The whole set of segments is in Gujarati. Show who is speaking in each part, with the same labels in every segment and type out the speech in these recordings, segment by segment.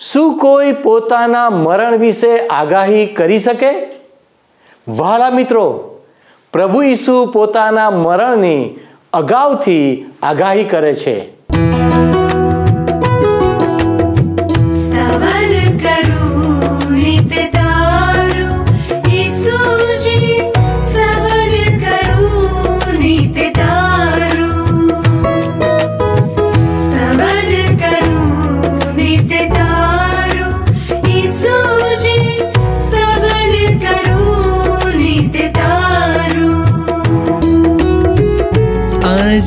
Speaker 1: શું કોઈ પોતાના મરણ વિશે આગાહી કરી શકે? વહાલા મિત્રો, પ્રભુ ઈસુ પોતાના મરણની અગાઉથી આગાહી કરે છે.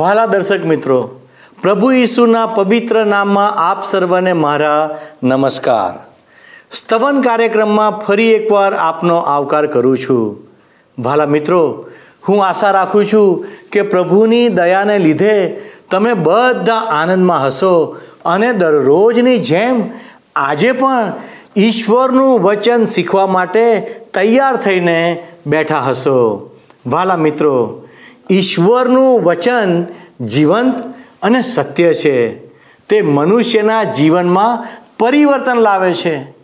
Speaker 1: વહાલા દર્શક મિત્રો, પ્રભુ ઈસુના પવિત્ર નામમાં આપ સર્વને મારા નમસ્કાર. સ્તવન કાર્યક્રમમાં ફરી એકવાર આપનો આવકાર કરું છું. વાલા મિત્રો, હું આશા રાખું છું કે પ્રભુની દયાને લીધે તમે બધા આનંદમાં હશો અને દરરોજની જેમ આજે પણ ઈશ્વરનું વચન શીખવા માટે તૈયાર થઈને બેઠા હશો. વાલા મિત્રો ઈશ્વરનું વચન જીવંત અને સત્ય છે. તે મનુષ્યના જીવનમાં પરિવર્તન લાવે છે.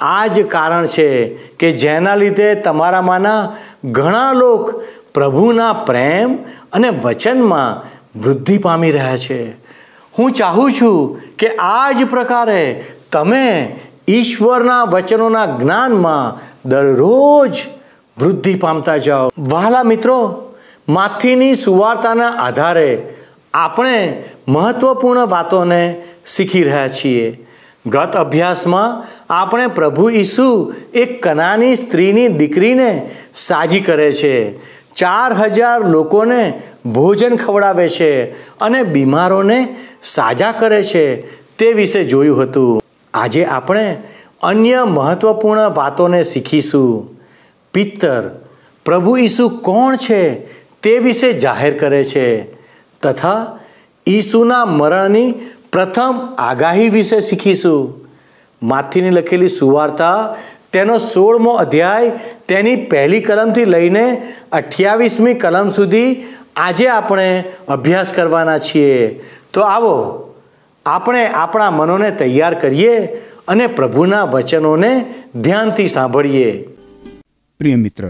Speaker 1: આ જ કારણ છે કે જેના લીધે તમારામાંના ઘણા લોક પ્રભુના પ્રેમ અને વચનમાં વૃદ્ધિ પામી રહ્યા છે. હું ચાહું છું કે આ જ પ્રકારે તમે ઈશ્વરના વચનોના જ્ઞાનમાં દરરોજ વૃદ્ધિ પામતા જાઓ. વહાલા મિત્રો માથીની સુવાર્તાના આધારે આપણે મહત્વપૂર્ણ વાતોને શીખી રહ્યા છીએ. ગત અભ્યાસમાં આપણે પ્રભુ ઈસુ એક કનાની સ્ત્રીની દીકરીને સાજી કરે છે. ચાર હજાર લોકોને ભોજન ખવડાવે છે અને બીમારોને સાજા કરે છે તે વિશે જોયું હતું. આજે આપણે અન્ય મહત્વપૂર્ણ વાતોને શીખીશું. પિત્તર, પ્રભુ ઈસુ કોણ છે તે વિશે જાહેર કરે છે. તથા ઈસુના મરણની પ્રથમ આગાહી વિશે શીખીશું. માથીની લખેલી સુવાર્તા તેનો સોળમો અધ્યાય તેની પહેલી કલમથી લઈને અઠ્યાવીસમી કલમ સુધી આજે આપણે અભ્યાસ કરવાના છીએ. તો આવો, આપણે આપણા મનોને તૈયાર કરીએ અને પ્રભુના વચનોને ધ્યાનથી સાંભળીએ.
Speaker 2: પ્રિય મિત્ર,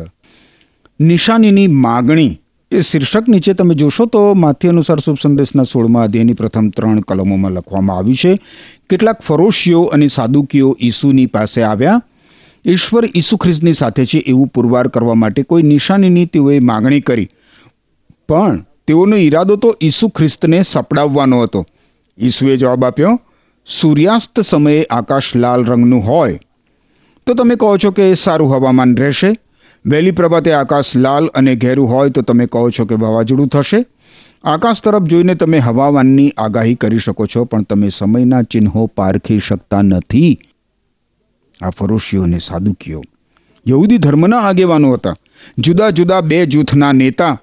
Speaker 2: નિશાનીની માગણી એ શીર્ષક નીચે તમે જોશો તો માથી અનુસાર શુભ સંદેશના સોળમાં અધ્યયની પ્રથમ ત્રણ કલમોમાં લખવામાં આવ્યું છે, કેટલાક ફરોશીઓ અને સાદુકીઓ ઈસુની પાસે આવ્યા. ઈશ્વર ઈસુ ખ્રિસ્તની સાથે છે એવું પુરવાર કરવા માટે કોઈ નિશાનીની તેઓએ માગણી કરી. પણ તેઓનો ઈરાદો તો ઈસુ ખ્રિસ્તને સપડાવવાનો હતો. ઈસુએ જવાબ આપ્યો, સૂર્યાસ્ત સમયે આકાશ લાલ રંગનું હોય. તો તમે કહો છો કે સારું હવામાન રહેશે? વહેલી પ્રભાતે આકાશ લાલ અને ઘેરું હોય તો તમે કહો છો કે વાવાઝોડું થશે? આકાશ તરફ જોઈને તમે હવામાનની આગાહી કરી શકો છો, પણ તમે સમયના ચિહ્નો પારખી શકતા નથી. આ ફરોશીઓ અને સાદુકીઓ. યહૂદી ધર્મના આગેવાનો હતા. જુદા જુદા બે જૂથના નેતા.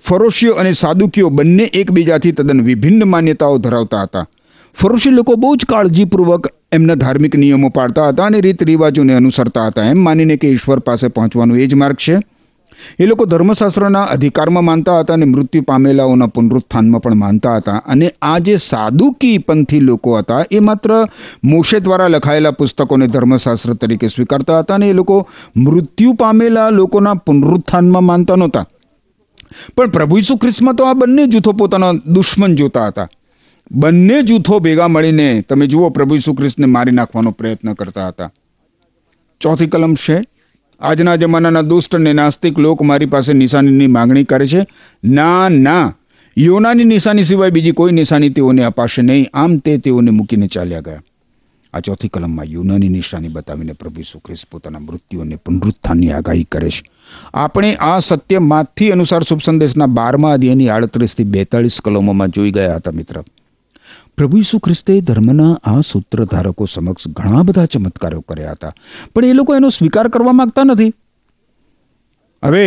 Speaker 2: ફરોશીઓ અને સાદુકીઓ બંને એકબીજાથી તદ્દન વિભિન્ન માન્યતાઓ ધરાવતા હતા. ફરોશી લોકો બહુ જ કાળજીપૂર્વક એમના ધાર્મિક નિયમો પાળતા હતા અને રીત રિવાજોને અનુસરતા હતા. એમ માનીને કે ઈશ્વર પાસે પહોંચવાનો એ જ માર્ગ છે. એ લોકો ધર્મશાસ્ત્રના અધિકારમાં માનતા હતા અને મૃત્યુ પામેલાઓના પુનરુત્થાનમાં પણ માનતા હતા. અને આ જે સાદુકી પંથી લોકો હતા, એ માત્ર મોશે દ્વારા લખાયેલા પુસ્તકોને ધર્મશાસ્ત્ર તરીકે સ્વીકારતા હતા અને એ લોકો મૃત્યુ પામેલા લોકોના પુનરુત્થાનમાં માનતા નહોતા. પણ પ્રભુ ઈસુ ખ્રિસ્તમાં તો આ બંને જૂથો પોતાના દુશ્મન જોતા હતા. બંને જૂથો ભેગા મળીને તમે જુઓ પ્રભુ ઈસુ ખ્રિસ્તને મારી નાખવાનો પ્રયત્ન કરતા હતા. ચોથી કલમ છે, આજના જમાનાના દુષ્ટ અને નાસ્તિક લોક મારી પાસે નિશાનીની માગણી કરે છે. ના ના, યોનાની નિશાની સિવાય બીજી કોઈ નિશાની તેઓને અપાશે નહીં. આમ તે તેઓને મૂકીને ચાલ્યા ગયા. આ ચોથી કલમમાં યુનાની નિશાની બતાવીને પ્રભુ ઈસુ પોતાના મૃત્યુ અને પુનરુત્થાનની આગાહી કરે છે. આપણે આ સત્ય માથી અનુસાર શુભ સંદેશના બારમા અધ્યાયની આડત્રીસથી બેતાળીસ કલમોમાં જોઈ ગયા હતા મિત્ર. પ્રભુ ઈસુ ખ્રિસ્તે ધર્મના આ સૂત્રધારકો સમક્ષ ઘણા બધા ચમત્કારો કર્યા હતા. પણ એ લોકો એનો સ્વીકાર કરવા માંગતા નથી. હવે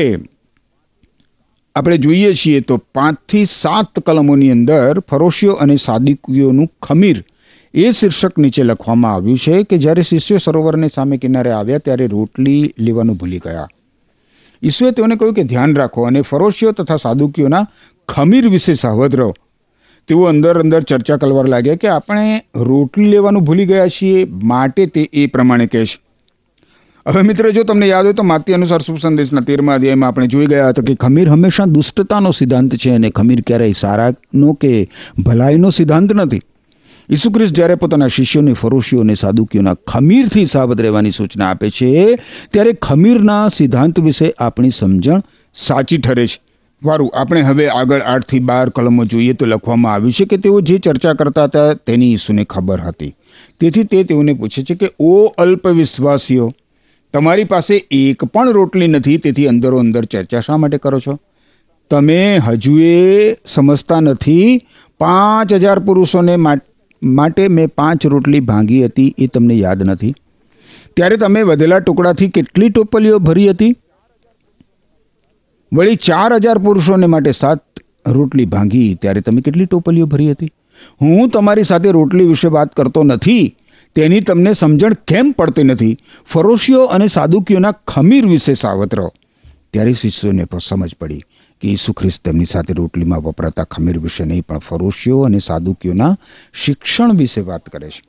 Speaker 2: આપણે જોઈએ છીએ તો પાંચથી સાત કલમોની અંદર ફરોશીઓ અને સાદિકીઓનું ખમીર એ શીર્ષક નીચે લખવામાં આવ્યું છે કે જ્યારે શિષ્યો સરોવરને સામે કિનારે આવ્યા ત્યારે રોટલી લેવાનું ભૂલી ગયા. ઈસુએ તેઓને કહ્યું કે ધ્યાન રાખો અને ફરોશીઓ તથા સાદુકીઓના ખમીર વિશે સાવધ રહો. તેઓ અંદર અંદર ચર્ચા કરવા લાગ્યા કે આપણે રોટલી લેવાનું ભૂલી ગયા છીએ, માટે તે એ પ્રમાણે કહે છે. હવે મિત્ર, જો તમને યાદ હોય તો માતી અનુસાર શુભ સંદેશના તેરમા અધ્યાયમાં આપણે જોઈ ગયા હતા કે ખમીર હંમેશા દુષ્ટતાનો સિદ્ધાંત છે અને ખમીર ક્યારેય સારાનો કે ભલાઈનો સિદ્ધાંત નથી. ઈસુ ખ્રિસ્ત જ્યારે પોતાના શિષ્યોને, ફરોશીઓ અને સાદુકીઓના ખમીરથી સાવધ રહેવાની સૂચના આપે છે, ત્યારે ખમીરના સિદ્ધાંત વિશે આપણી સમજણ સાચી ઠરે છે. વારું, આપણે હવે આગળ આઠથી બાર કલમો જોઈએ તો લખવામાં આવ્યું છે કે તેઓ જે ચર્ચા કરતા હતા તેની ઈસુને ખબર હતી. તેથી તે તેઓને પૂછે છે કે, ઓ અલ્પ વિશ્વાસીઓ તમારી પાસે એક પણ રોટલી નથી, તેથી અંદરો અંદર ચર્ચા શા માટે કરો છો? તમે હજુ એ સમજતા નથી, પાંચ હજાર પુરુષોને માટે મેં પાંચ રોટલી ભાંગી હતી, એ તમને યાદ નથી? ત્યારે તમે વધેલા ટુકડાથી કેટલી ટોપલીઓ ભરી હતી? વળી ચાર હજાર પુરુષોને માટે સાત રોટલી ભાંગી, ત્યારે તમે કેટલી ટોપલીઓ ભરી હતી? હું તમારી સાથે રોટલી વિશે વાત કરતો નથી, તેની તમને સમજણ કેમ પડતી નથી? ફરોશીઓ અને સાદુકીઓના ખમીર વિશે સાવતરો ત્યારે શિષ્યોને પણ સમજ પડી કે ઈસુ ખ્રિસ્ત તેમની સાથે રોટલીમાં વપરાતા ખમીર વિશે નહીં, પણ ફરોશીઓ અને સાદુકીઓના શિક્ષણ વિશે વાત કરે છે.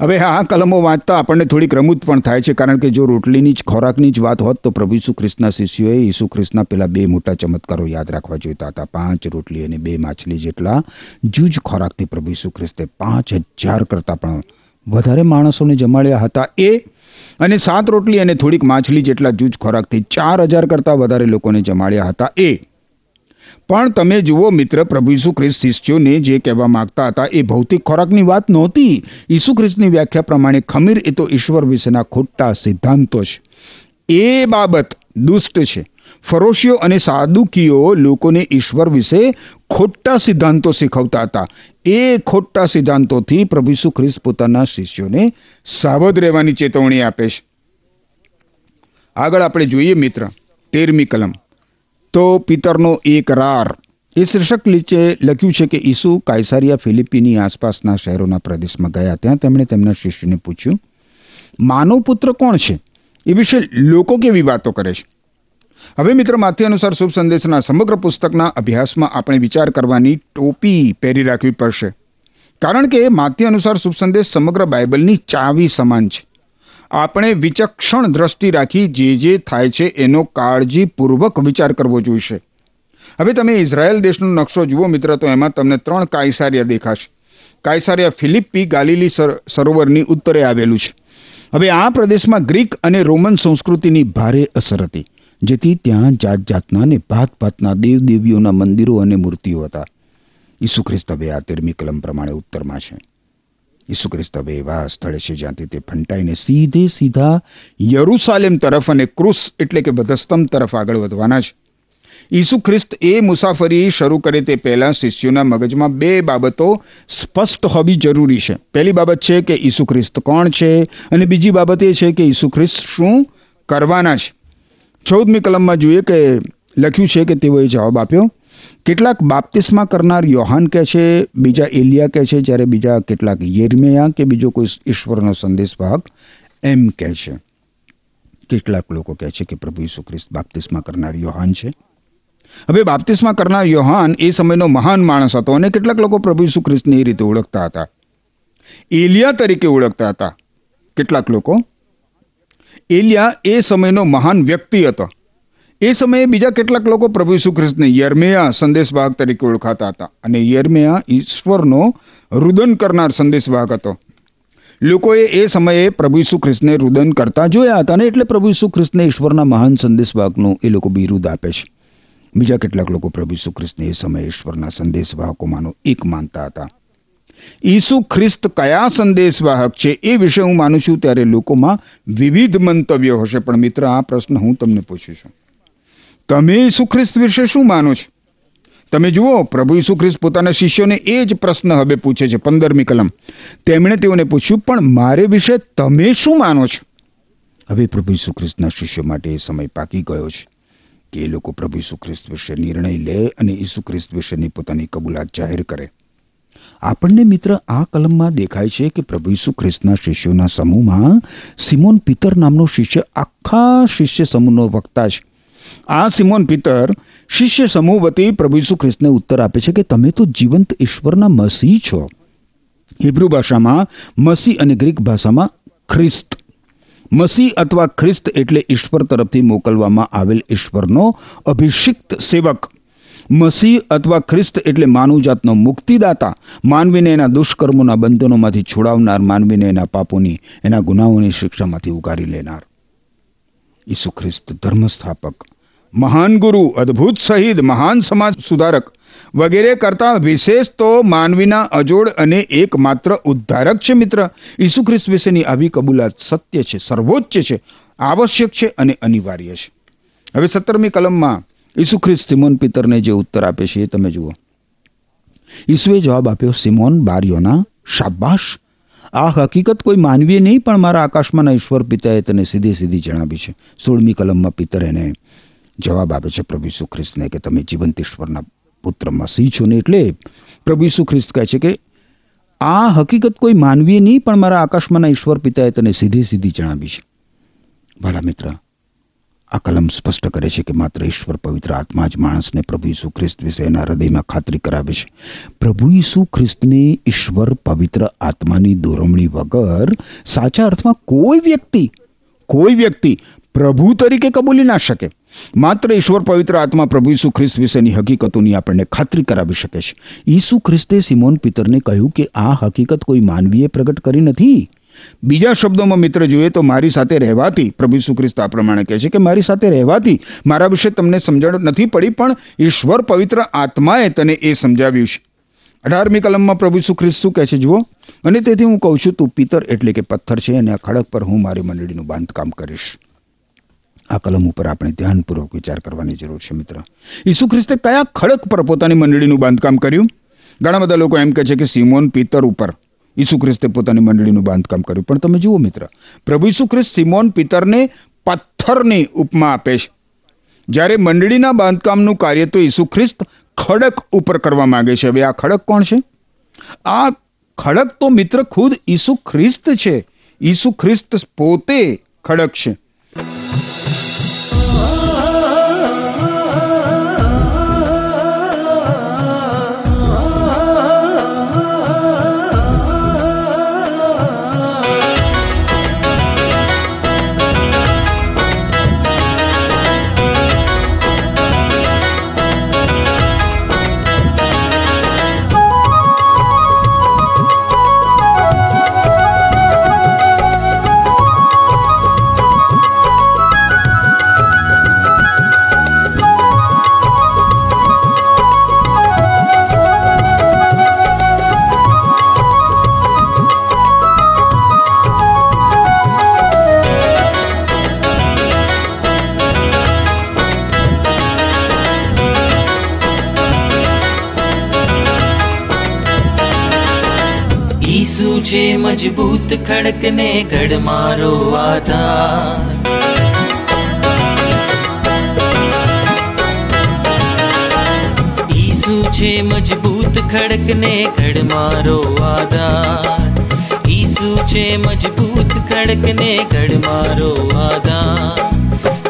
Speaker 2: હવે આ કલમો વાંચતા આપણને થોડીક રમૂજ પણ થાય છે, કારણ કે જો રોટલીની જ, ખોરાકની જ વાત હોત તો પ્રભુ ઈસુ ખ્રિસ્તના શિષ્યોએ ઈસુ ખ્રિસ્તના પેલા બે મોટા ચમત્કારો યાદ રાખવા જોઈતા હતા. પાંચ રોટલી અને બે માછલી જેટલા જૂજ ખોરાકથી પ્રભુ ઈસુ ખ્રિસ્તે પાંચ હજાર કરતાં પણ વધારે માણસોને જમાડ્યા હતા. એ અને સાત રોટલી અને થોડીક માછલી જેટલા જૂજ ખોરાકથી ચાર હજાર કરતાં વધારે લોકોને જમાડ્યા હતા. એ પણ તમે જુઓ મિત્ર, પ્રભુ ઈસુ ખ્રિસ્ત શિષ્યોને જે કહેવા માંગતા હતા, એ ભૌતિક ખોરાકની વાત નહોતી. ઈસુ ખ્રિસ્તની વ્યાખ્યા પ્રમાણે ખમીર એ તો ઈશ્વર વિશેના ખોટા સિદ્ધાંતો છે. એ બાબત દુષ્ટ છે. ફરોશીઓ અને સાદુકીઓ લોકોને ઈશ્વર વિશે ખોટા સિદ્ધાંતો શીખવતા હતા. એ ખોટા સિદ્ધાંતોથી પ્રભુ ઈસુ ખ્રિસ્ત પોતાના શિષ્યોને સાવધ રહેવાની ચેતવણી આપે છે. આગળ આપણે જોઈએ મિત્ર, તેરમી કલમ. તો પિતરનો એક રાર. એ શીર્ષક નીચે લખ્યું છે કે ઈસુ કાયસારિયા ફિલિપીની આસપાસના શહેરોના પ્રદેશમાં ગયા ત્યાં તેમણે તેમના શિષ્યને પૂછ્યું, માનવ પુત્ર કોણ છે? એ વિશે લોકો કેવી વાતો કરે છે? હવે મિત્ર, માથી અનુસાર શુભ સંદેશના સમગ્ર પુસ્તકના અભ્યાસમાં આપણે વિચાર કરવાની ટોપી પહેરી રાખવી પડશે. કારણ કે માથે અનુસાર શુભ સંદેશ સમગ્ર બાઇબલની ચાવી સમાન છે. આપણે વિચક્ષણ દ્રષ્ટિ રાખી જે જે થાય છે એનો કાળજીપૂર્વક વિચાર કરવો જોઈશે. હવે તમે ઇઝરાયલ દેશનો નકશો જુઓ મિત્ર, તો એમાં તમને ત્રણ કાયસારિયા દેખાશે. કાયસારિયા ફિલિપ્પી ગાલિલી સર- સરોવરની ઉત્તરે આવેલું છે. હવે આ પ્રદેશમાં ગ્રીક અને રોમન સંસ્કૃતિની ભારે અસર હતી, જેથી ત્યાં જાત જાતના અને ભાત ભાતના દેવ દેવીઓના મંદિરો અને મૂર્તિઓ હતા. ઈસુ ખ્રિસ્ત હવે આ તેરમી કલમ પ્રમાણે ઉત્તરમાં છે. ઈસુ ખ્રિસ્ત હવે એવા સ્થળે છે જ્યાંથી તે ફંટાઈને સીધે સીધા યરુસાલેમ તરફ અને ક્રુસ એટલે કે વધસ્તંભ તરફ આગળ વધવાના છે. ઈસુ ખ્રિસ્ત એ મુસાફરી શરૂ કરે તે પહેલાં શિષ્યોના મગજમાં બે બાબતો સ્પષ્ટ હોવી જરૂરી છે. પહેલી બાબત છે કે ઈસુ ખ્રિસ્ત કોણ છે અને બીજી બાબત એ છે કે ઈસુ ખ્રિસ્ત શું કરવાના છે. ચૌદમી કલમમાં જોઈએ કે લખ્યું છે કે તેઓએ જવાબ આપ્યો કેટલાક બાપ્તિસ્મા કરનાર યોહાન કહે છે, બીજા એલિયા કહે છે, જ્યારે બીજા કેટલાક યર્મિયા કે બીજો કોઈ ઈશ્વરનો સંદેશવાહક એમ કહે છે. કેટલાક લોકો કહે છે કે પ્રભુ ઈસુ ખ્રિસ્ત બાપ્તિસ્મા કરનાર યોહાન છે. હવે બાપ્તિસ્મા કરનાર યોહાન એ સમયનો મહાન માણસ હતો અને કેટલાક લોકો પ્રભુ ઈસુ ખ્રિસ્તને એ રીતે ઓળખતા હતા. એલિયા તરીકે ઓળખતા હતા. કેટલાક લોકો. એલિયા એ સમયનો મહાન વ્યક્તિ હતો. એ સમયે બીજા કેટલાક લોકો પ્રભુ ઈસુ ખ્રિસ્તને યર્મેયા સંદેશવાહક તરીકે ઓળખાતા હતા અને યર્મેયા ઈશ્વરનો રુદન કરનાર સંદેશવાહક હતો. લોકોએ એ સમયે પ્રભુ ઈસુ ખ્રિસ્તને રુદન કરતા જોયા હતા અને એટલે પ્રભુ ઈસુ ખ્રિસ્તને ઈશ્વરના મહાન સંદેશવાહકનું એ લોકો બિરુદ આપે છે. બીજા કેટલાક લોકો પ્રભુ ઈસુ ખ્રિસ્તને એ સમયે ઈશ્વરના સંદેશવાહકોમાંનો એક માનતા હતા. ઈસુ ખ્રિસ્ત કયા સંદેશવાહક છે એ વિશે હું માનું છું, ત્યારે લોકોમાં વિવિધ મંતવ્યો હશે. પણ મિત્ર, આ પ્રશ્ન હું તમને પૂછું છું. તમે ઈસુ ખ્રિસ્ત વિશે શું માનો છો? તમે જુઓ, પ્રભુ ઈસુ ખ્રિસ્ત પોતાના શિષ્યોને એ જ પ્રશ્ન હવે પૂછે છે પંદરમી કલમ. તેમણે તેઓને પૂછ્યું, પણ મારે વિશે તમે શું માનો છો? હવે પ્રભુ ઈસુ ખ્રિસ્તના શિષ્યો માટે એ સમય પાકી ગયો છે કે એ લોકો પ્રભુ ઈસુ ખ્રિસ્ત વિશે નિર્ણય લે અને ઈસુ ખ્રિસ્ત વિશેની પોતાની કબૂલાત જાહેર કરે. આપણને મિત્ર, આ કલમમાં દેખાય છે કે પ્રભુ ઈસુ ખ્રિસ્તના શિષ્યોના સમૂહમાં સિમોન પિતર નામનો શિષ્ય આખા શિષ્ય સમૂહનો વક્તા છે. આ સિમોન પિતર શિષ્ય સમૂહ વતી પ્રભુ ઈસુ ખ્રિસ્તને ઉત્તર આપે છે કે તમે તો જીવંત ઈશ્વરના મસીહ છો. હિબ્રુ ભાષામાં મસી અને ગ્રીક ભાષામાં ખ્રિસ્ત. મસી અથવા ખ્રિસ્ત એટલે ઈશ્વર તરફથી મોકલવામાં આવેલ ઈશ્વરનો અભિષિક્ત સેવક. મસીહ અથવા ખ્રિસ્ત એટલે માનવજાતનો મુક્તિદાતા, માનવીને એના દુષ્કર્મોના બંધનોમાંથી છોડાવનાર, માનવીને એના પાપોની, એના ગુનાઓની શિક્ષામાંથી ઉગારી લેનાર. ઈસુ ખ્રિસ્ત ધર્મસ્થાપક. મહાન ગુરુ, અદ્ભુત શહીદ, મહાન સમાજ સુધારક વગેરે કરતાં વિશેષ તો માનવીના અજોડ અને એકમાત્ર ઉદ્ધારક છે મિત્ર. ઈસુ ખ્રિસ્ત વિશેની આવી કબૂલાત સત્ય છે, સર્વોચ્ચ છે, આવશ્યક છે અને અનિવાર્ય છે. હવે સત્તરમી કલમમાં ઈસુ ખ્રિસ્ત સિમોન પિતરને જે ઉત્તર આપે છે એ તમે જુઓ. ઈસુએ જવાબ આપ્યો, સિમોન બારિયોના શાબાશ. આ હકીકત કોઈ માનવીએ નહીં, પણ મારા આકાશમાંના ઈશ્વર પિતાએ તને સીધી સીધી જણાવી છે. સોળમી કલમમાં પિતર એને જવાબ આપે છે પ્રભુ ઈસુ ખ્રિસ્તને કે તમે જીવંત ઈશ્વરના પુત્ર મસીહ છો ને એટલે પ્રભુ ઈસુ ખ્રિસ્ત કહે છે કે આ હકીકત કોઈ માનવીએ નહીં, પણ મારા આકાશમાંના ઈશ્વર પિતાએ તને સીધી સીધી જણાવી છે. ભલા મિત્ર, આ કલમ સ્પષ્ટ કરે છે કે માત્ર ઈશ્વર પવિત્ર આત્મા જ માણસને પ્રભુ ઈસુ ખ્રિસ્ત વિશે એના હૃદયમાં ખાતરી કરાવે છે. પ્રભુ ઈસુ ખ્રિસ્તને ઈશ્વર પવિત્ર આત્માની દોરમણી વગર સાચા અર્થમાં કોઈ વ્યક્તિ કોઈ વ્યક્તિ પ્રભુ તરીકે કબૂલી ના શકે. માત્ર ઈશ્વર પવિત્ર આત્મા પ્રભુ ઈસુ ખ્રિસ્ત વિશેની હકીકતોની આપણને ખાતરી કરાવી શકે છે. ઈસુ ખ્રિસ્તે સિમોન પિતરને કહ્યું કે આ હકીકત કોઈ માનવીએ પ્રગટ કરી નથી. બીજા શબ્દોમાં મિત્ર જોઈએ તો મારી સાથે રહેવાથી, પ્રભુ ઈસુ ખ્રિસ્ત આ પ્રમાણે કહે છે કે મારી સાથે રહેવાથી મારા વિશે તમને સમજણ નથી પડી, પણ ઈશ્વર પવિત્ર આત્માએ તને એ સમજાવ્યું છે. અઢારમી કલમમાં પ્રભુ ઈસુ ખ્રિસ્ત શું કહે છે, જુઓ. અને તેથી હું કહું છું, તું પિત્તર એટલે કે પથ્થર છે અને આ ખડક પર હું મારી મંડળીનું બાંધકામ કરીશ. આ કલમ ઉપર આપણે ધ્યાનપૂર્વક વિચાર કરવાની જરૂર છે, મિત્ર. ઈસુ ખ્રિસ્તે કયા ખડક પર પોતાની મંડળીનું બાંધકામ કર્યું? ઘણા બધા લોકો એમ કહે છે કે સિમોન પિત્તર ઉપર ઈસુ ખ્રિસ્તે પોતાની મંડળીનું બાંધકામ કર્યું. પણ તમે જુઓ, મિત્ર, પ્રભુ ઈસુ ખ્રિસ્ત સિમોન પિત્તરને પથ્થરની ઉપમા આપે છે. જ્યારે મંડળીના બાંધકામનું કાર્ય તો ઈસુ ખ્રિસ્ત ખડક ઉપર કરવા માંગે છે. હવે આ ખડક કોણ છે? આ ખડક તો, મિત્ર, ખુદ ઈસુ ખ્રિસ્ત છે. ઈસુ ખ્રિસ્ત પોતે ખડક છે.
Speaker 3: ઈસુ છે મજબૂત ખડકને ઘડમારો આધાર. ઈસુ છે મજબૂત ખડકને ઘડમારો આધાર. ઈસુ છે મજબૂત ખડકને ઘડમારો આધાર.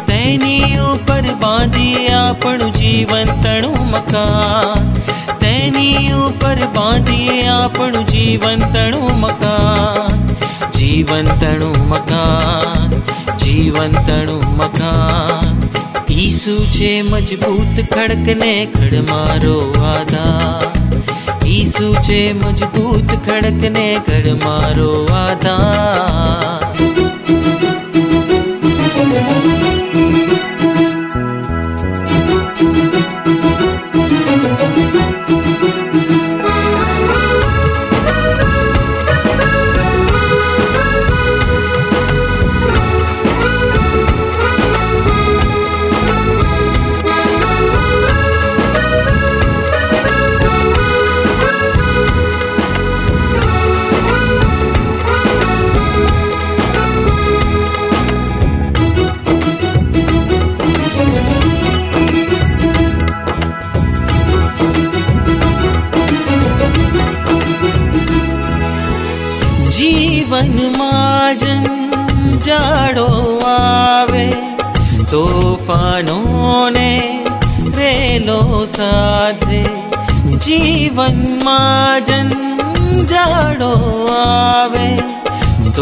Speaker 3: તેની ઉપર બાંધી આપણું જીવન તણું મકાન. તેની ઉપર બાંધીએ આપણું જીવન તણું મકાન. જીવન તણું મકાન જીવન મકાન. ઈસુ છે મજબૂત ખડકને ખડ મારો આધાર ઈસુ છે મજબૂત ખડકને ખડ મારો આધાર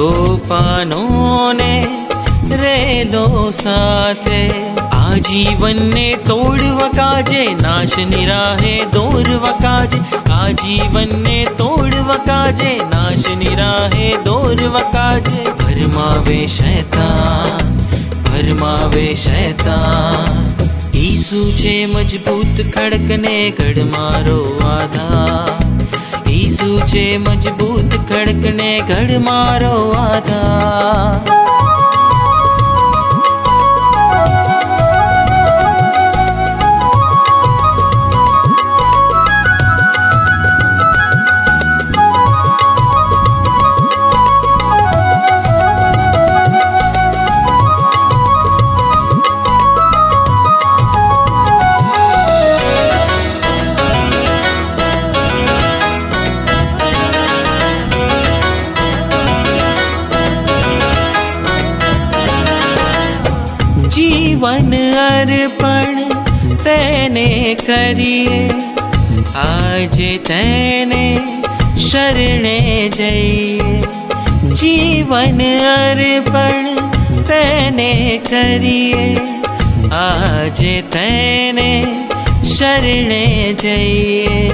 Speaker 3: તોફાનોને રેલો સાથે આ જીવનને તોડવા કાજે નાશની રાહે દોરવા કાજે આ જીવનને તોડવા કાજે નાશની રાહે દોરવા કાજે ભરમાવે શૈતાન ભરમાવે શૈતાન ઈસુ છે મજબૂત ખડકને ગઢ મારો આધાર ઈસુ છે મજબૂત ખડકને ઘડ મારો આધાર જીવન અર્પણ તેને કરીએ. આજે તેને શરણે જઈએ. જીવન અર્પણ તેને કરીએ. આજે તેને શરણે જઈએ.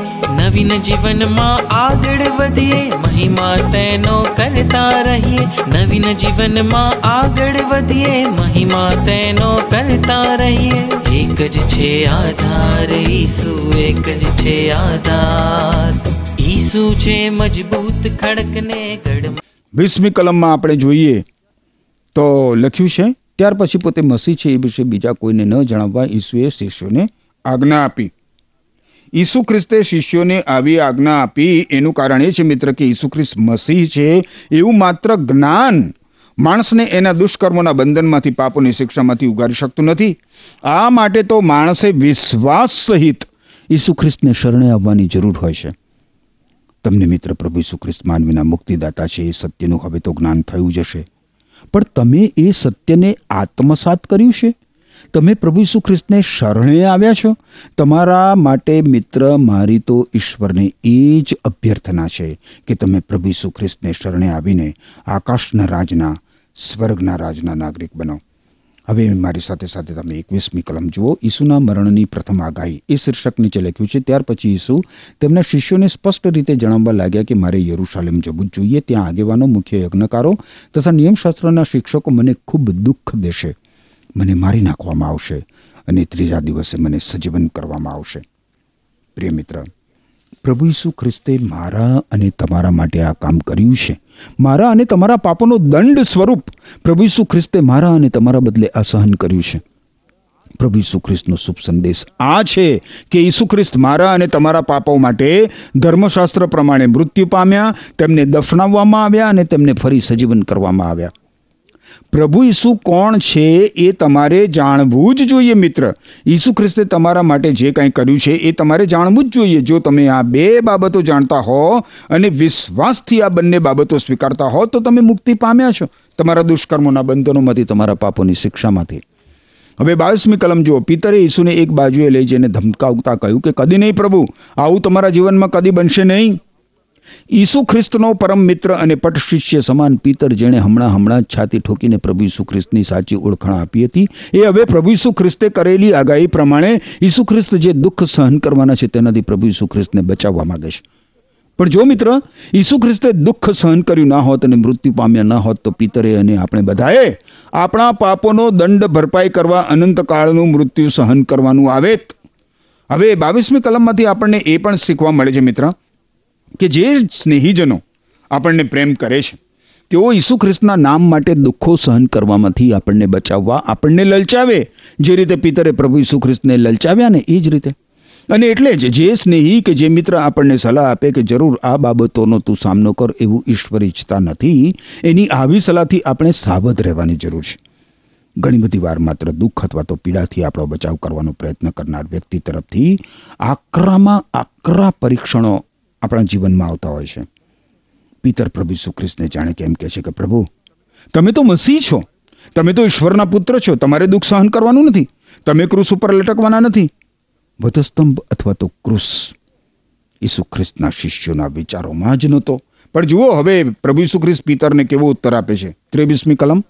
Speaker 3: નવીન જીવનમાં આગળ વધીએ, મહિમા તેનો કરતા રહીએ. નવીન જીવનમાં આગળ વધીએ, મહિમા તેનો કરતા રહીએ. એક જ છે આધાર, ઈસુ એક જ છે આધાર. ઈસુ છે મજબૂત ખડકને ગઢ
Speaker 2: વીસમી કલમમાં આપણે જોઈએ તો લખ્યું છે, ત્યાર પછી પોતે મસી છે એ વિશે બીજા કોઈને ન જણાવવા ઈસુએ શિષ્યોને આજ્ઞા આપી. ઈસુ ખ્રિસ્તે શિષ્યોને આવી આજ્ઞા આપી. એનું કારણ એ છે મિત્ર કે ઈસુ ખ્રિસ્ત મસીહ છે. એવું માત્ર જ્ઞાન માણસને એના દુષ્કર્મોના બંધનમાંથી, પાપોની શિક્ષામાંથી ઉગારી શકતું નથી. આ માટે તો માણસે વિશ્વાસ સહિત ઈસુ ખ્રિસ્તને શરણે આવવાની જરૂર હોય છે. તમને મિત્ર પ્રભુ ઈસુ ખ્રિસ્ત માનવીના મુક્તિદાતા છે, એ સત્યનું હવે તો જ્ઞાન થયું જશે પણ તમે એ સત્યને આત્મસાત કર્યું છે? તમે પ્રભુ ઈસુ ખ્રિસ્તને શરણે આવ્યા છો? તમારા માટે મિત્ર મારી તો ઈશ્વરને એ જ અભ્યર્થના છે કે તમે પ્રભુ ઈસુ ખ્રિસ્તને શરણે આવીને આકાશના રાજના, સ્વર્ગના રાજના નાગરિક બનો. હવે મારી સાથે સાથે તમે એકવીસમી કલમ જુઓ. ઈસુના મરણની પ્રથમ આગાહી એ શીર્ષક નીચે લખ્યું છે. ત્યાર પછી ઈસુ તેમના શિષ્યોને સ્પષ્ટ રીતે જણાવવા લાગ્યા કે મારે યરુશાલેમ જવું જોઈએ. ત્યાં આગેવાનો, મુખ્ય યજ્ઞકારો તથા નિયમશાસ્ત્રના શિક્ષકો મને ખૂબ દુઃખ દેશે. મને મારી નાખવામાં આવશે અને ત્રીજા દિવસે મને સજીવન કરવામાં આવશે. પ્રિય મિત્ર, પ્રભુ ઈસુ ખ્રિસ્તે મારા અને તમારા માટે આ કામ કર્યું છે. મારા અને તમારા પાપોનો દંડ સ્વરૂપ પ્રભુ ઈસુ ખ્રિસ્તે મારા અને તમારા બદલે આ સહન કર્યું છે. પ્રભુ ઈસુ ખ્રિસ્તનો શુભ સંદેશ આ છે કે ઈસુ ખ્રિસ્ત મારા અને તમારા પાપો માટે ધર્મશાસ્ત્ર પ્રમાણે મૃત્યુ પામ્યા, તેમને દફનાવવામાં આવ્યા અને તેમને ફરી સજીવન કરવામાં આવ્યા. પ્રભુ ઈસુ કોણ છે એ તમારે જાણવું જ જોઈએ, મિત્ર. ઈસુ ખ્રિસ્તે તમારા માટે જે કાંઈ કર્યું છે એ તમારે જાણવું જ જોઈએ. જો તમે આ બે બાબતો જાણતા હો અને વિશ્વાસથી આ બંને બાબતો સ્વીકારતા હો, તો તમે મુક્તિ પામ્યા છો. તમારા દુષ્કર્મોના બંધનોમાંથી, તમારા પાપોની શિક્ષામાંથી. હવે બાવીસમી કલમ જુઓ. પિતરે ઈસુને એક બાજુએ લઈ જઈને ધમકાવતા કહ્યું કે, કદી નહીં પ્રભુ, આવું તમારા જીવનમાં કદી બનશે નહીં. ઈસુ ખ્રિસ્તનો પરમ મિત્ર અને પટ શિષ્ય સમાન પિતર જેણે હમણાં હમણાં છાતી ઠોકીને પ્રભુ ઈસુ ખ્રિસ્તની સાચી ઓળખાણ આપી હતી. એ હવે પ્રભુ ઈસુ ખ્રિસ્તે કરેલી આગાહી પ્રમાણે ઈસુ ખ્રિસ્ત જે દુઃખ સહન કરવાના છે તેનાથી પ્રભુ ઈસુ ખ્રિસ્તને બચાવવા માગે છે. પણ જો મિત્ર, ઈસુ ખ્રિસ્તે દુઃખ સહન કર્યું ના હોત અને મૃત્યુ પામ્યા ના હોત તો પિતરે અને આપણે બધાએ આપણા પાપોનો દંડ ભરપાઈ કરવા અનંતકાળનું મૃત્યુ સહન કરવાનું આવેત હવે બાવીસમી કલમમાંથી આપણને એ પણ શીખવા મળે છે મિત્ર કે જે સ્નેહીજનો આપણને પ્રેમ કરે છે, તેઓ ઈસુ ખ્રિસ્તના નામ માટે દુઃખો સહન કરવામાંથી આપણને બચાવવા, આપણને લલચાવે. જે રીતે પિતરે પ્રભુ ઈસુ ખ્રિસ્તને લલચાવ્યા ને, એ જ રીતે. અને એટલે જ જે સ્નેહી કે જે મિત્ર આપણને સલાહ આપે કે જરૂર આ બાબતોનો તું સામનો કર એવું ઈશ્વર ઈચ્છતા નથી, એની આવી સલાહથી આપણે સાવધ રહેવાની જરૂર છે. ઘણી બધી વાર માત્ર દુઃખ અથવા તો પીડાથી આપણો બચાવ કરવાનો પ્રયત્ન કરનાર વ્યક્તિ તરફથી આકરામાં આકરા પરીક્ષણો આપણા જીવનમાં આવતા હોય છે. પિતર પ્રભુ ઈસુ જાણે કે એમ કહે છે કે, પ્રભુ, તમે તો મસીહ છો. તમે તો ઈશ્વરના પુત્ર છો. તમારે દુઃખ સહન કરવાનું નથી. તમે ક્રુસ ઉપર લટકવાના નથી. વધસ્તંભ અથવા તો ક્રુસ ઈસુ ખ્રિસ્તના શિષ્યોના વિચારોમાં જ નહોતો. પણ જુઓ, હવે પ્રભુ ઈસુ ખ્રિસ્ત પિતરને કેવો ઉત્તર આપે છે. ત્રેવીસમી કલમ.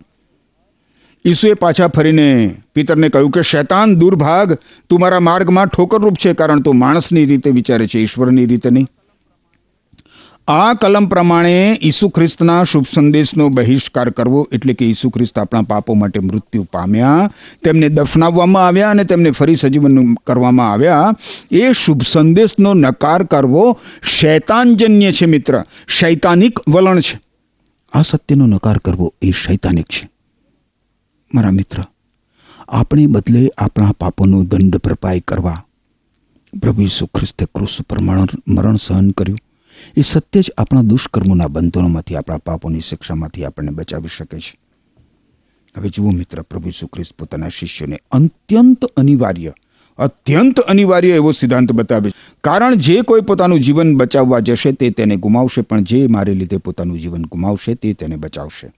Speaker 2: ઈસુએ પાછા ફરીને પિતરને કહ્યું કે, શૈતાન દુર્ભાગ, તું મારા માર્ગમાં ઠોકરરૂપ છે, કારણ તું માણસની રીતે વિચારે છે, ઈશ્વરની રીતે નહીં. આ કલમ પ્રમાણે ઈસુ ખ્રિસ્તના શુભ સંદેશનો બહિષ્કાર કરવો એટલે કે ઈસુ ખ્રિસ્ત આપણા પાપો માટે મૃત્યુ પામ્યા, તેમને દફનાવવામાં આવ્યા અને તેમને ફરી સજીવન કરવામાં આવ્યા. એ શુભ સંદેશનો નકાર કરવો શૈતાનજન્ય છે મિત્ર. શૈતાનિક વલણ છે. આ સત્યનો નકાર કરવો એ શૈતાનિક છે. મારા મિત્ર, આપણે બદલે આપણા પાપોનો દંડ ભરપાઈ કરવા પ્રભુ ઈસુ ખ્રિસ્તે ક્રુસ મરણ મરણ સહન કર્યું. એ સત્ય જ આપણા દુષ્કર્મોના બંધનોમાંથી, આપણા પાપોની શિક્ષામાંથી આપણને બચાવી શકે છે. હવે જુઓ મિત્ર, પ્રભુ સુખ્રિસ્ત પોતાના શિષ્યોને અત્યંત અનિવાર્ય અત્યંત અનિવાર્ય એવો સિદ્ધાંત બતાવે છે. કારણ જે કોઈ પોતાનું જીવન બચાવવા જશે તે તેને ગુમાવશે, પણ જે મારે લીધે પોતાનું જીવન ગુમાવશે તે તેને બચાવશે.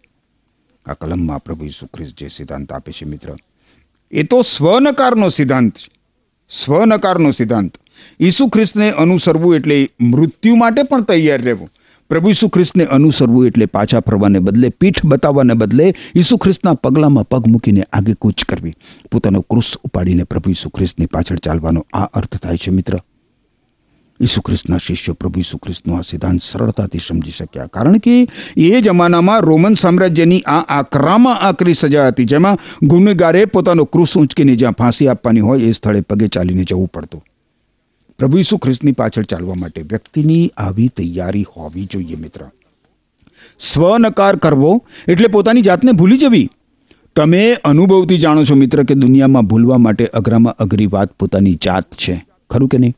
Speaker 2: આ કલમમાં પ્રભુ ખ્રિસ્ત જે સિદ્ધાંત આપે છે મિત્ર, એ તો સ્વનકારનો સિદ્ધાંત સ્વનકારનો સિદ્ધાંત. ઈસુ ખ્રિસ્તને અનુસરવું એટલે મૃત્યુ માટે પણ તૈયાર રહેવું. પ્રભુ ઈસુ ખ્રિસ્તને અનુસરવું એટલે પાછા ફરવાને બદલે, પીઠ બતાવવાને બદલે ઈસુ ખ્રિસ્તના પગલામાં પગ મૂકીને આગે કૂચ કરવી. પોતાનો ક્રુસ ઉપાડીને પ્રભુ ઈસુ ખ્રિસ્તની પાછળ ચાલવાનો આ અર્થ થાય છે, મિત્ર. ઈસુ ખ્રિસ્તના શિષ્યો પ્રભુ ઈસુ ખ્રિસ્તનો આ સિદ્ધાંત સરળતાથી સમજી શક્યા. કારણ કે એ જમાનામાં રોમન સામ્રાજ્યની આ આકરામાં આકરી સજા હતી, જેમાં ગુનેગારે પોતાનો ક્રુસ ઊંચકીને જ્યાં ફાંસી આપવાની હોય એ સ્થળે પગે ચાલીને જવું પડતું. પ્રભુ ઈસુ ખ્રિસ્તની પાછળ ચાલવા માટે વ્યક્તિની આવી તૈયારી હોવી જોઈએ, મિત્ર. સ્વનકાર કરવો એટલે પોતાની જાતને ભૂલી જવી. તમે અનુભવથી જાણો છો, મિત્ર, કે દુનિયામાં ભૂલવા માટે અઘરામાં અઘરી વાત પોતાની જાત છે. ખરું કે નહીં?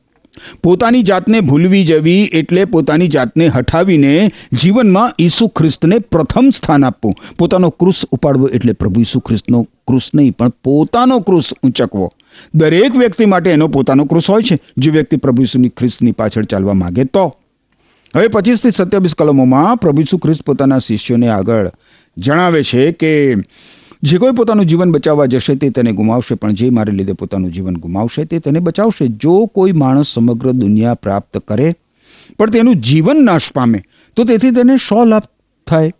Speaker 2: પોતાની જાતને ભૂલવી જવી એટલે પોતાની જાતને હટાવીને જીવનમાં ઈસુ ખ્રિસ્તને પ્રથમ સ્થાન આપવું. પોતાનો ક્રુસ ઉપાડવો એટલે પ્રભુ ઈસુ ખ્રિસ્તનો ક્રુસ નહીં, પણ પોતાનો ક્રુસ ઊંચકવો. દરેક વ્યક્તિ માટે એનો પોતાનો ક્રુસ હોય છે. જે વ્યક્તિ પ્રભુ ઈસુની ખ્રિસ્તની પાછળ ચાલવા માગે તો. હવે પચીસથી સત્યાવીસ કલમોમાં પ્રભુ ઈસુ ખ્રિસ્ત પોતાના શિષ્યોને આગળ જણાવે છે કે, જે કોઈ પોતાનું જીવન બચાવવા જશે તે તેને ગુમાવશે, પણ જે મારે લીધે પોતાનું જીવન ગુમાવશે તે તેને બચાવશે. જો કોઈ માણસ સમગ્ર દુનિયા પ્રાપ્ત કરે, પણ તેનું જીવન નાશ પામે, તો તેથી તેને શો લાભ થાય.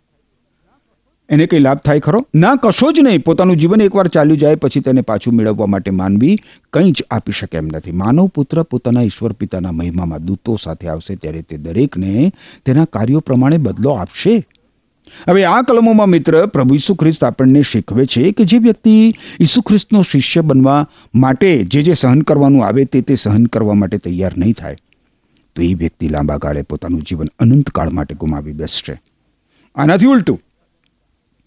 Speaker 2: એને કંઈ લાભ થાય ખરો? ના, કશો જ નહીં. પોતાનું જીવન એકવાર ચાલ્યું જાય, પછી તેને પાછું મેળવવા માટે માનવી કંઈ જ આપી શકે એમ નથી. માનવ પુત્ર પોતાના ઈશ્વર પિતાના મહિમામાં દૂતો સાથે આવશે ત્યારે તે દરેકને તેના કાર્યો પ્રમાણે બદલો આપશે. હવે આ કલમોમાં મિત્ર, પ્રભુ ઈસુ ખ્રિસ્ત આપણને શીખવે છે કે જે વ્યક્તિ ઈસુ ખ્રિસ્તનો શિષ્ય બનવા માટે જે જે સહન કરવાનું આવે તે તે સહન કરવા માટે તૈયાર નહીં થાય, તો એ વ્યક્તિ લાંબા ગાળે પોતાનું જીવન અનંતકાળ માટે ગુમાવી બેસશે. આનાથી ઉલટું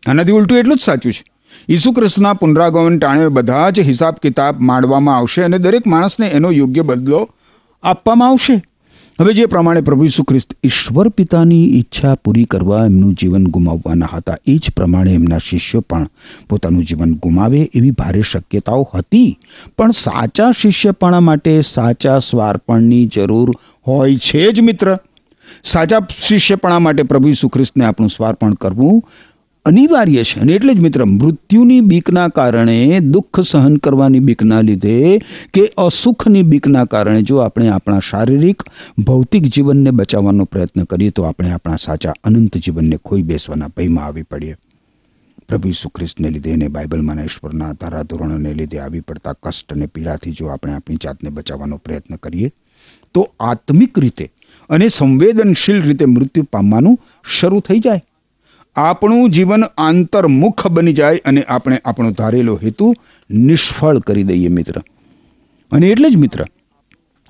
Speaker 2: આનાથી ઉલટું એટલું જ સાચું છે. ઈસુ ખ્રિસ્તના પુનરાગમન ટાણે બધા જ હિસાબ કિતાબ માંડવામાં આવશે અને દરેક માણસને એનો યોગ્ય બદલો આપવામાં આવશે. હવે જે પ્રમાણે પ્રભુ ઈસુ ખ્રિસ્ત ઈશ્વર પિતાની ઈચ્છા પૂરી કરવા એમનું જીવન ગુમાવવાના હતા, એ જ પ્રમાણે એમના શિષ્યો પણ પોતાનું જીવન ગુમાવે એવી ભારે શક્યતાઓ હતી. પણ સાચા શિષ્યપણા માટે સાચા સ્વાર્પણની જરૂર હોય છે જ મિત્ર. સાચા શિષ્યપણા માટે પ્રભુ ઈસુ ખ્રિસ્તને આપણું સ્વાર્પણ કરવું અનિવાર્ય છે. અને એટલે જ મિત્ર, મૃત્યુની બીકના કારણે દુઃખ સહન કરવાની બીકના લીધે કે અસુખની બીકના કારણે જો આપણે આપણા શારીરિક, ભૌતિક જીવનને બચાવવાનો પ્રયત્ન કરીએ તો આપણે આપણા સાચા અનંત જીવનને ખોઈ બેસવાના ભયમાં આવી પડીએ. પ્રભુ ઈસુ ખ્રિસ્તને લીધે અને બાઇબલમાં ઈશ્વરના ધારાધોરણોને લીધે આવી પડતા કષ્ટ અને પીડાથી જો આપણે આપણી જાતને બચાવવાનો પ્રયત્ન કરીએ, તો આત્મિક રીતે અને સંવેદનશીલ રીતે મૃત્યુ પામવાનું શરૂ થઈ જાય. આપણું જીવન આંતરમુખ બની જાય અને આપણે આપણો ધારેલો હેતુ નિષ્ફળ કરી દઈએ મિત્ર. અને એટલે જ મિત્ર,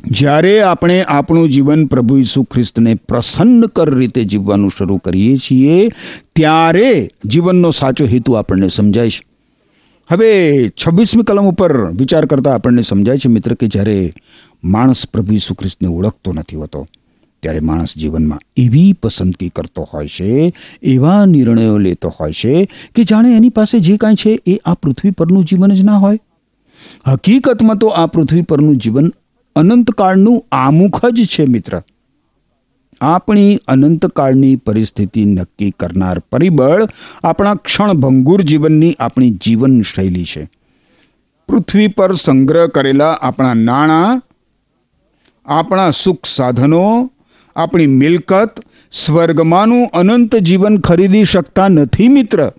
Speaker 2: જ્યારે આપણે આપણું જીવન પ્રભુ ઈસુ ખ્રિસ્તને પ્રસન્નકર રીતે જીવવાનું શરૂ કરીએ છીએ, ત્યારે જીવનનો સાચો હેતુ આપણને સમજાય છે. હવે છવ્વીસમી કલમ ઉપર વિચાર કરતાં આપણને સમજાય છે મિત્ર કે જ્યારે માણસ પ્રભુ ઈસુ ખ્રિસ્તને ઓળખતો નથી હોતો ત્યારે માણસ જીવનમાં એવી પસંદગી કરતો હોય છે, એવા નિર્ણયો લેતો હોય છે કે જાણે એની પાસે જે કાંઈ છે એ આ પૃથ્વી પરનું જીવન જ ના હોય. હકીકતમાં તો આ પૃથ્વી પરનું જીવન અનંતકાળનું આમુખ જ છે, મિત્ર. આપણી અનંતકાળની પરિસ્થિતિ નક્કી કરનાર પરિબળ આપણા ક્ષણભંગુર જીવનની આપણી જીવનશૈલી છે. પૃથ્વી પર સંગ્રહ કરેલા આપણા નાણાં, આપણા સુખ સાધનો આપણી મિલકત સ્વર્ગમાંનું અનંત જીવન ખરીદી શકતા નથી, મિત્ર.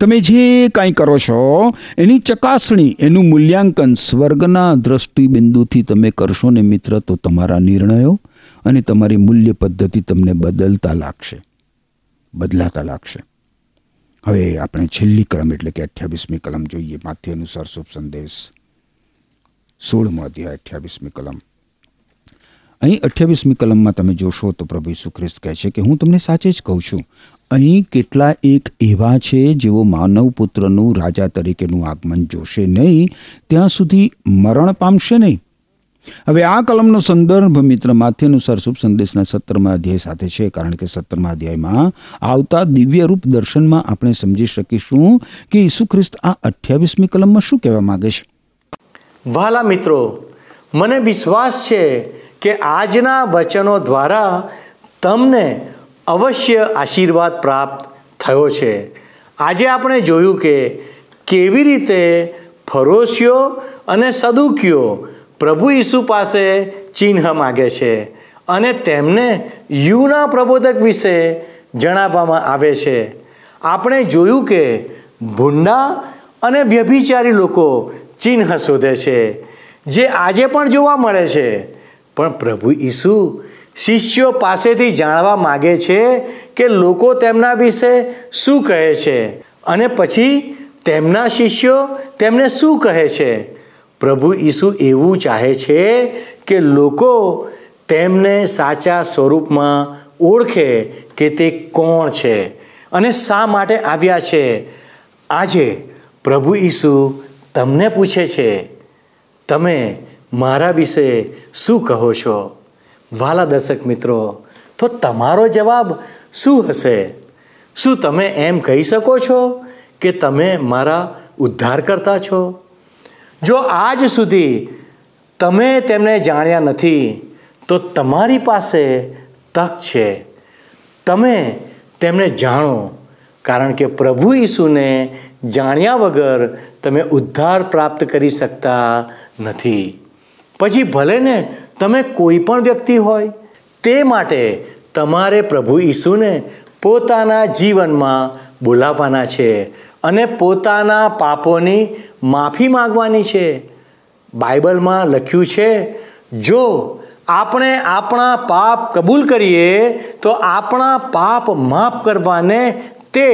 Speaker 2: તમે જે કાંઈ કરો છો, એની ચકાસણી, એનું મૂલ્યાંકન સ્વર્ગના દ્રષ્ટિબિંદુથી તમે કરશો ને, મિત્ર, તો તમારા નિર્ણયો અને તમારી મૂલ્ય પદ્ધતિ તમને બદલતા લાગશે. બદલાતા લાગશે. હવે આપણે છેલ્લી કલમ, એટલે કે અઠ્યાવીસમી કલમ જોઈએ. માથે અનુસાર શુભ સંદેશ. સોળમો અધ્યાય, અઠ્યાવીસમી કલમ. અહીં અઠ્યાવીસમી કલમમાં તમે જોશો તો પ્રભુ ઈસુ ખ્રિસ્ત કહે છે કે હું તમને સાચે જ કહું છું. અહીં કેટલા એક એવા છે જેઓ માનવ પુત્રનું રાજા તરીકેનું આગમન જોશે નહીં, ત્યાં સુધી મરણ પામશે નહીં. હવે આ કલમનો સંદર્ભ મિત્ર માથે અનુસાર શુભ સંદેશના સત્તરમાં અધ્યાય સાથે છે, કારણ કે સત્તરમાં અધ્યાયમાં આવતા દિવ્ય રૂપ દર્શનમાં આપણે સમજી શકીશું કે ઈસુ ખ્રિસ્ત આ અઠ્યાવીસમી કલમમાં શું કહેવા માંગે છે.
Speaker 1: વાલા મિત્રો, મને વિશ્વાસ છે કે આજના વચનો દ્વારા તમને અવશ્ય આશીર્વાદ પ્રાપ્ત થયો છે. આજે આપણે જોયું કે કેવી રીતે ફરોશીઓ અને સદુકીઓ પ્રભુ ઈસુ પાસે ચિહ્ન માગે છે અને તેમને યુના પ્રબોધક વિશે જણાવવામાં આવે છે. આપણે જોયું કે ભૂંડા અને વ્યભિચારી લોકો ચિહ્ન શોધે છે, જે આજે પણ જોવા મળે છે. પણ પ્રભુ ઈસુ શિષ્યો પાસેથી જાણવા માગે છે કે લોકો તેમના વિશે શું કહે છે અને પછી તેમના શિષ્યો તેમને શું કહે છે? પ્રભુ ઈસુ એવું ચાહે છે કે લોકો તેમને સાચા સ્વરૂપમાં ઓળખે કે તે કોણ છે અને શા માટે આવ્યા છે? આજે પ્રભુ ઈસુ તમને પૂછે છે, તમે મારા વિશે શું કહો છો? વાલા દર્શક મિત્રો, તો તમારો જવાબ શું હશે? શું તમે એમ કહી શકો છો કે તમે મારા ઉદ્ધાર કરતા છો? જો આજ સુધી તમે તેમને જાણ્યા નથી, તો તમારી પાસે તક છે. તમે તેમને જાણો, કારણ કે પ્રભુ ઈસુને જાણ્યા વગર તમે ઉદ્ધાર પ્રાપ્ત કરી શકતા નથી. પછી ભલે ને તમે કોઈ પણ વ્યક્તિ હોય, તે માટે તમારે પ્રભુ ઈસુને પોતાના જીવનમાં બોલાવવાના છે અને પોતાના પાપોની માફી માંગવાની છે. બાઇબલમાં લખ્યું છે, જો આપણે આપણા પાપ કબૂલ કરીએ, તો આપણા પાપ માફ કરવાને તે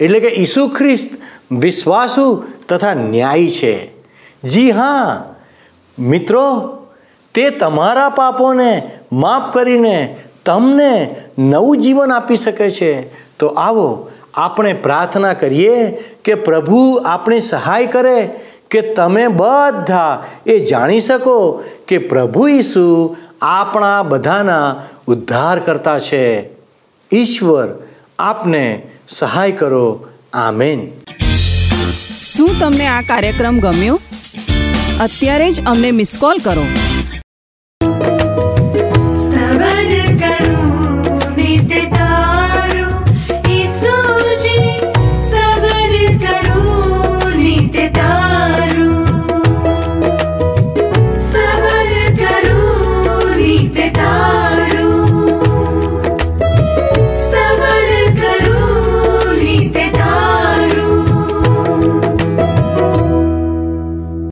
Speaker 1: એટલે કે ઈસુ ખ્રિસ્ત વિશ્વાસુ તથા ન્યાયી છે. જી હા મિત્રો, તે તમારા પાપોને માફ કરીને તમને નવું જીવન આપી શકે છે. તો આવો, આપણે પ્રાર્થના કરીએ કે પ્રભુ આપણી સહાય કરે, કે તમે બધા એ જાણી શકો કે પ્રભુ ઈસુ આપણા બધાના ઉદ્ધાર કરતા છે. ઈશ્વર આપને સહાય કરો. આમેન.
Speaker 4: શું તમને આ કાર્યક્રમ ગમ્યો? અત્યારે જ અમને મિસ કોલ કરો.